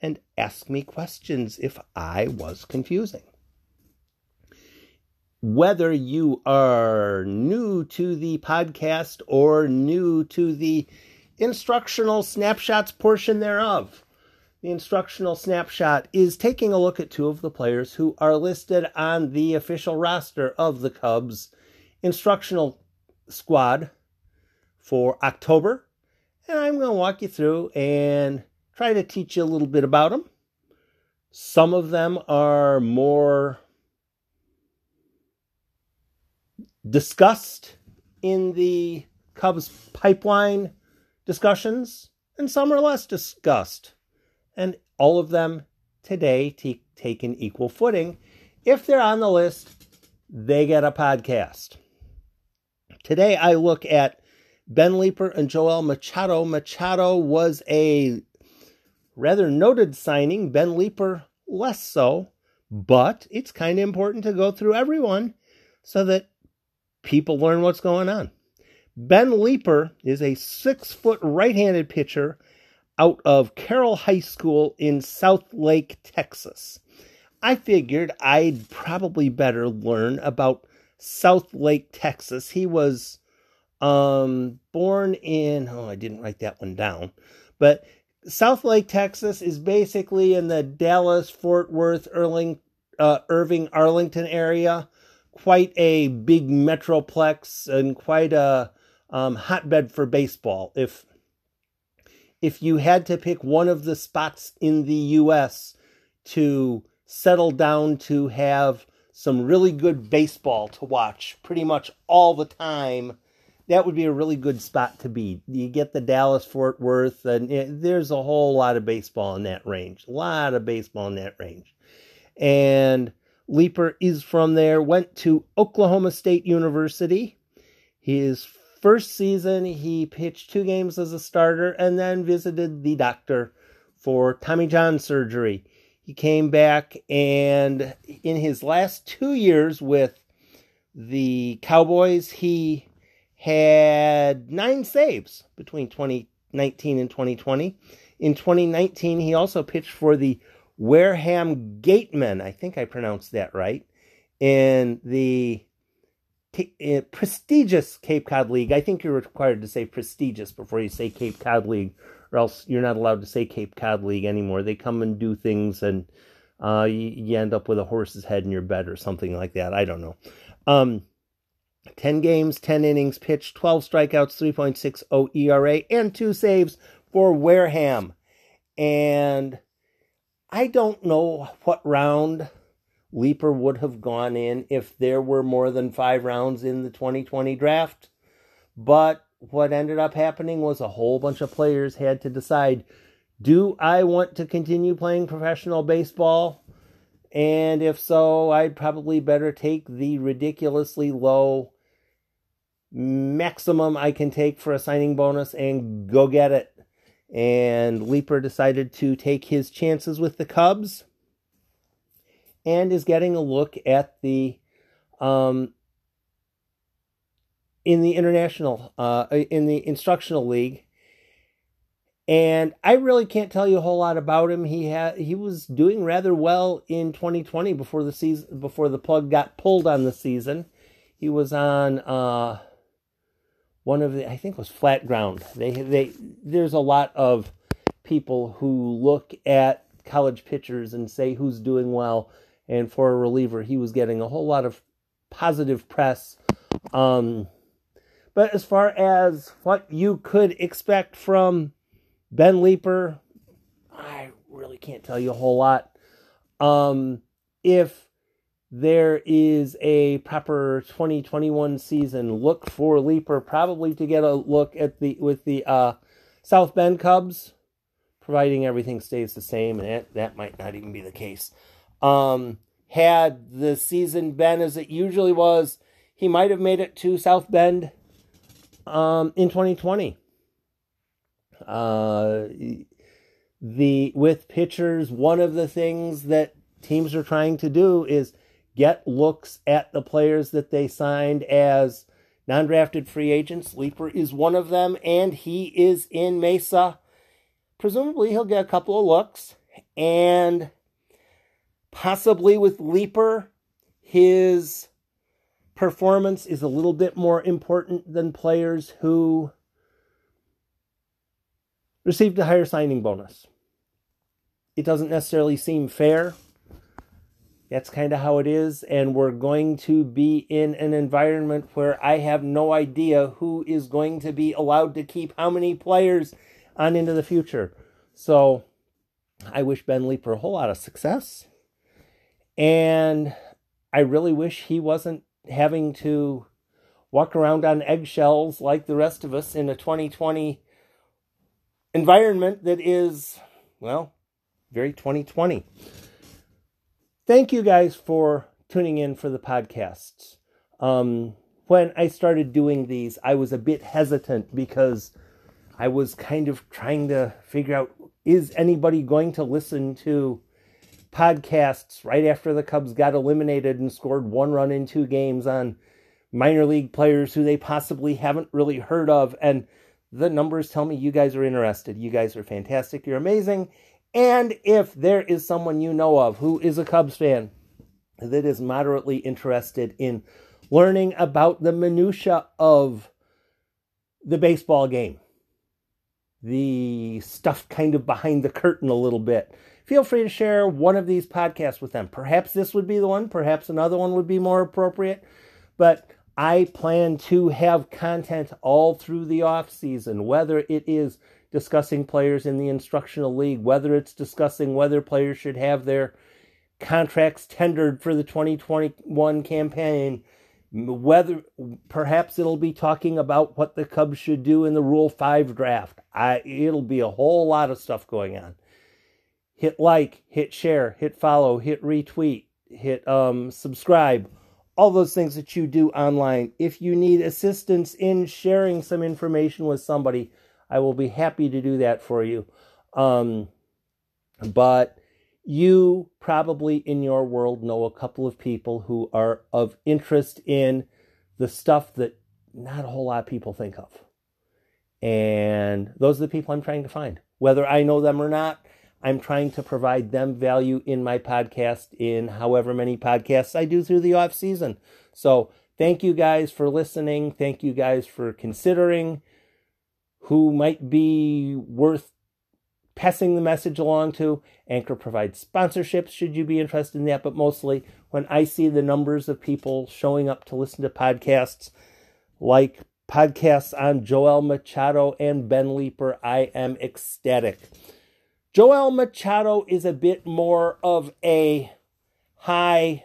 and ask me questions if I was confusing. Whether you are new to the podcast or new to the instructional snapshots portion thereof, the instructional snapshot is taking a look at two of the players who are listed on the official roster of the Cubs instructional squad for October and I'm going to walk you through and try to teach you a little bit about them. Some of them are more discussed in the Cubs pipeline discussions, and some are less discussed. And all of them today t- take an equal footing. If they're on the list, they get a podcast. Today I look at Ben Leeper and Joel Machado. Machado was a rather noted signing, Ben Leeper less so, but it's kind of important to go through everyone so that people learn what's going on. Ben Leeper is a six foot right handed pitcher out of Carroll High School in Southlake, Texas. I figured I'd probably better learn about Southlake, Texas. He was um, born in, oh, I didn't write that one down, but Southlake, Texas is basically in the Dallas, Fort Worth, Erling, uh, Irving, Arlington area. Quite a big metroplex and quite a um, hotbed for baseball. If if you had to pick one of the spots in the U.S. to settle down to have some really good baseball to watch pretty much all the time, that would be a really good spot to be. You get the Dallas Fort Worth, and it, there's a whole lot of baseball in that range. A lot of baseball in that range. And Leeper is from there, went to Oklahoma State University. His first season, he pitched two games as a starter and then visited the doctor for Tommy John surgery. He came back, and in his last two years with the Cowboys, he had nine saves between 2019 and 2020. In 2019, he also pitched for the Wareham Gatemen. I think I pronounced that right. In the uh, prestigious Cape Cod League. I think you're required to say prestigious before you say Cape Cod League, or else you're not allowed to say Cape Cod League anymore. They come and do things, and uh, you, you, end up with a horse's head in your bed or something like that. I don't know. Um, 10 games, 10 innings pitched, 12 strikeouts, 3.60 ERA, and two saves for Wareham. And I don't know what round Leeper would have gone in if there were more than five rounds in the 2020 draft. But what ended up happening was a whole bunch of players had to decide do I want to continue playing professional baseball? And if so, I'd probably better take the ridiculously low maximum I can take for a signing bonus and go get it. And Leeper decided to take his chances with the Cubs and is getting a look at the um, in the international uh, in the instructional league and I really can't tell you a whole lot about him. He had he was doing rather well in 2020 before the season before the plug got pulled on the season. He was on uh, one of the I think was flat ground. They they there's a lot of people who look at college pitchers and say who's doing well. And for a reliever, he was getting a whole lot of positive press. Um, but as far as what you could expect from Ben Leeper, I really can't tell you a whole lot. Um, if there is a proper 2021 season. Look for Leeper probably to get a look at the with the uh, South Bend Cubs. providing everything stays the same, and that, that might not even be the case. Um, had the season been as it usually was, he might have made it to South Bend um, in 2020. Uh, the with pitchers, one of the things that teams are trying to do is get looks at the players that they signed as non-drafted free agents. Leeper is one of them, and he is in Mesa. Presumably, he'll get a couple of looks, and possibly with Leeper, his performance is a little bit more important than players who received a higher signing bonus. It doesn't necessarily seem fair. That's kind of how it is. And we're going to be in an environment where I have no idea who is going to be allowed to keep how many players on into the future. So I wish Ben Leeper a whole lot of success. And I really wish he wasn't having to walk around on eggshells like the rest of us in a 2020 environment that is, well, very 2020. Thank you guys for tuning in for the podcasts. Um, when I started doing these, I was a bit hesitant because I was kind of trying to figure out is anybody going to listen to podcasts right after the Cubs got eliminated and scored one run in two games on minor league players who they possibly haven't really heard of. And the numbers tell me you guys are interested. You guys are fantastic. You're amazing. And if there is someone you know of who is a Cubs fan that is moderately interested in learning about the minutia of the baseball game, the stuff kind of behind the curtain a little bit, feel free to share one of these podcasts with them. Perhaps this would be the one, perhaps another one would be more appropriate, but I plan to have content all through the off season, whether it is discussing players in the instructional league, whether it's discussing whether players should have their contracts tendered for the 2021 campaign, whether perhaps it'll be talking about what the Cubs should do in the Rule 5 draft. I it'll be a whole lot of stuff going on hit like, hit share, hit follow, hit retweet, hit um, subscribe, all those things that you do online. If you need assistance in sharing some information with somebody, I will be happy to do that for you. Um, but you probably in your world know a couple of people who are of interest in the stuff that not a whole lot of people think of. And those are the people I'm trying to find. Whether I know them or not, I'm trying to provide them value in my podcast in however many podcasts I do through the off season. So thank you guys for listening. Thank you guys for considering who might be worth passing the message along to. Anchor provides sponsorships should you be interested in that, but mostly when I see the numbers of people showing up to listen to podcasts like podcasts on Joel Machado and Ben Leeper, I am ecstatic. Joel Machado is a bit more of a high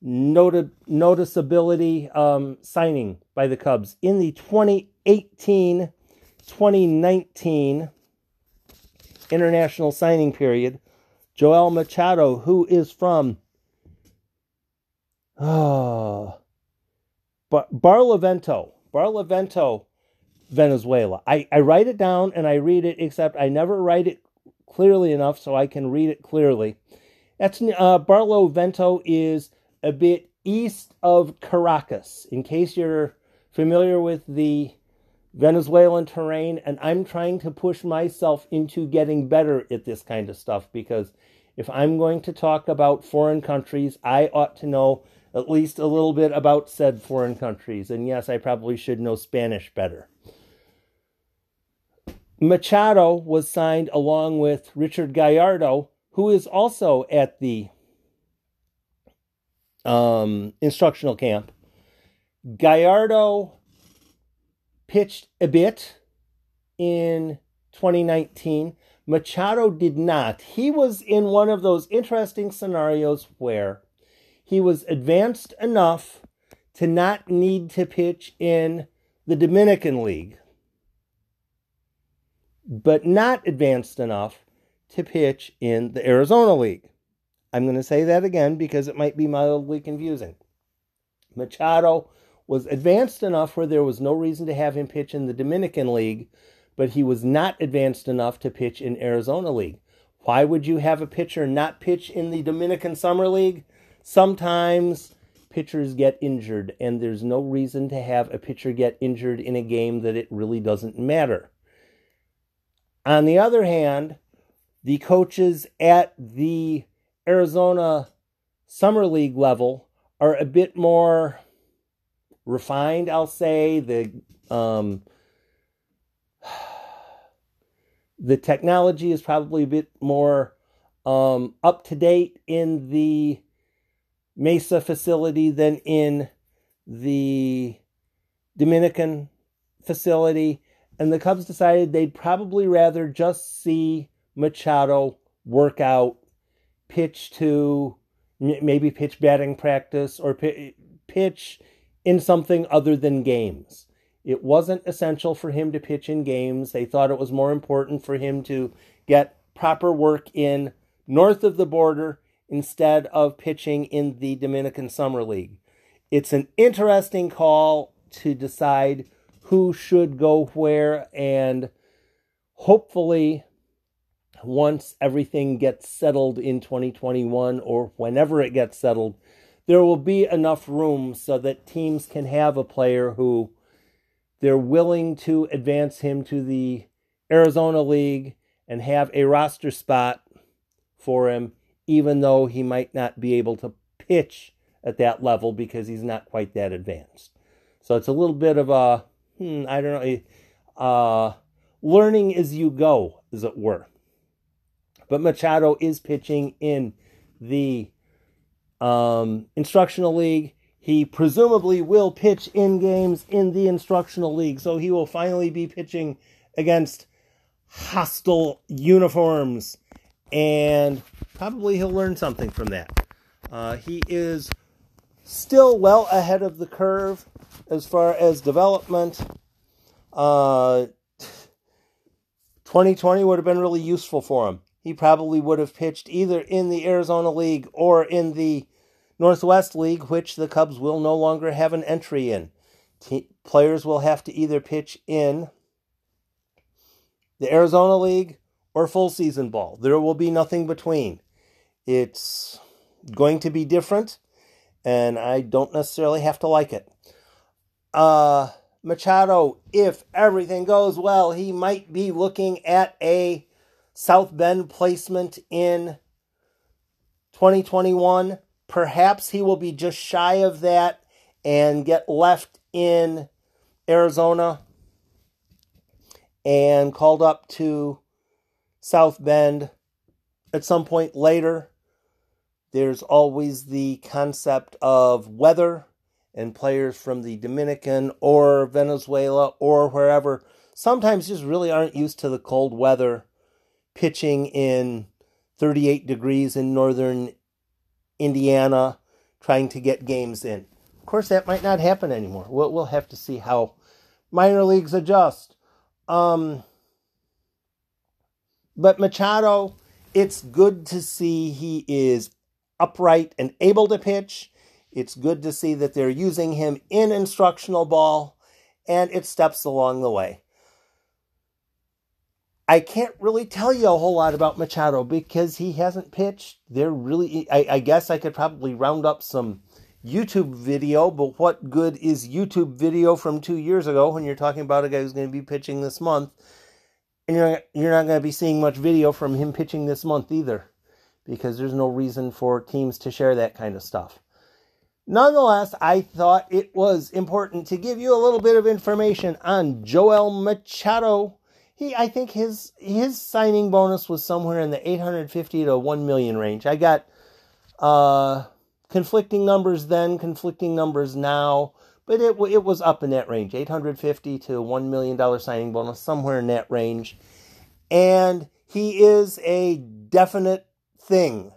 noti- noticeability um, signing by the Cubs. In the 2018 2019 international signing period, Joel Machado, who is from oh, Barlavento, Barlavento, Venezuela. I, I write it down and I read it, except I never write it clearly enough so I can read it clearly. That's uh, Barlovento is a bit east of Caracas. In case you're familiar with the Venezuelan terrain, and I'm trying to push myself into getting better at this kind of stuff because if I'm going to talk about foreign countries, I ought to know at least a little bit about said foreign countries. And yes, I probably should know Spanish better. Machado was signed along with Richard Gallardo, who is also at the um, instructional camp. Gallardo pitched a bit in 2019. Machado did not. He was in one of those interesting scenarios where he was advanced enough to not need to pitch in the Dominican League but not advanced enough to pitch in the Arizona League. I'm going to say that again because it might be mildly confusing. Machado was advanced enough where there was no reason to have him pitch in the Dominican League, but he was not advanced enough to pitch in Arizona League. Why would you have a pitcher not pitch in the Dominican Summer League? Sometimes pitchers get injured, and there's no reason to have a pitcher get injured in a game that it really doesn't matter. On the other hand, the coaches at the Arizona Summer League level are a bit more refined, I'll say. The um, the technology is probably a bit more um, up to date in the Mesa facility than in the Dominican facility. And the Cubs decided they'd probably rather just see Machado work out, pitch to maybe pitch batting practice or pitch in something other than games. It wasn't essential for him to pitch in games. They thought it was more important for him to get proper work in north of the border instead of pitching in the Dominican Summer League. It's an interesting call to decide who should go where, and hopefully, once everything gets settled in 2021 or whenever it gets settled, there will be enough room so that teams can have a player who they're willing to advance him to the Arizona League and have a roster spot for him, even though he might not be able to pitch at that level because he's not quite that advanced. So it's a little bit of a, hmm, I don't know, uh, learning as you go, as it were. But Machado is pitching in the um, instructional league. He presumably will pitch in games in the instructional league, so he will finally be pitching against hostile uniforms, and probably he'll learn something from that. Uh, he is still well ahead of the curve as far as development. Uh, 2020 would have been really useful for him. He probably would have pitched either in the Arizona League or in the Northwest League, which the Cubs will no longer have an entry in. Players will have to either pitch in the Arizona League or full season ball. There will be nothing between. It's going to be different, and I don't necessarily have to like it. Uh, Machado, if everything goes well, he might be looking at a South Bend placement in 2021. Perhaps he will be just shy of that and get left in Arizona and called up to South Bend at some point later. There's always the concept of weather and players from the Dominican or Venezuela or wherever sometimes just really aren't used to the cold weather pitching in 38 degrees in northern Indiana trying to get games in. Of course, that might not happen anymore. We'll, we'll have to see how minor leagues adjust. Um, but Machado, it's good to see he is upright and able to pitch. It's good to see that they're using him in instructional ball, and it steps along the way. I can't really tell you a whole lot about Machado because he hasn't pitched. They're really, I, I, guess I could probably round up some YouTube video, but what good is YouTube video from two years ago when you're talking about a guy who's going to be pitching this month? And you're, you're not going to be seeing much video from him pitching this month either because there's no reason for teams to share that kind of stuff. Nonetheless, I thought it was important to give you a little bit of information on Joel Machado he I think his his signing bonus was somewhere in the 850 to 1 million range. I got uh conflicting numbers then, conflicting numbers now, but it it was up in that range, 850 to 1 million dollar signing bonus somewhere in that range. And he is a definite thing.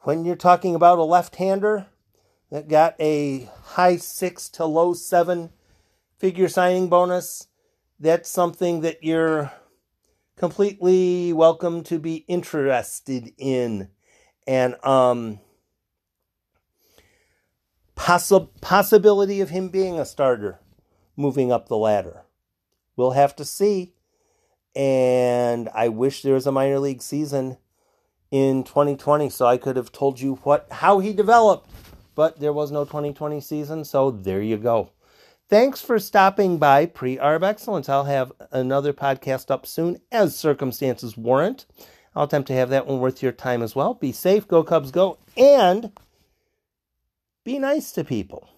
When you're talking about a left-hander that got a high 6 to low 7 figure signing bonus, that's something that you're completely welcome to be interested in. And um possi- possibility of him being a starter moving up the ladder. We'll have to see. And I wish there was a minor league season in 2020 so I could have told you what how he developed, but there was no 2020 season, so there you go. Thanks for stopping by Pre Arb Excellence. I'll have another podcast up soon as circumstances warrant. I'll attempt to have that one worth your time as well. Be safe, go Cubs, go, and be nice to people.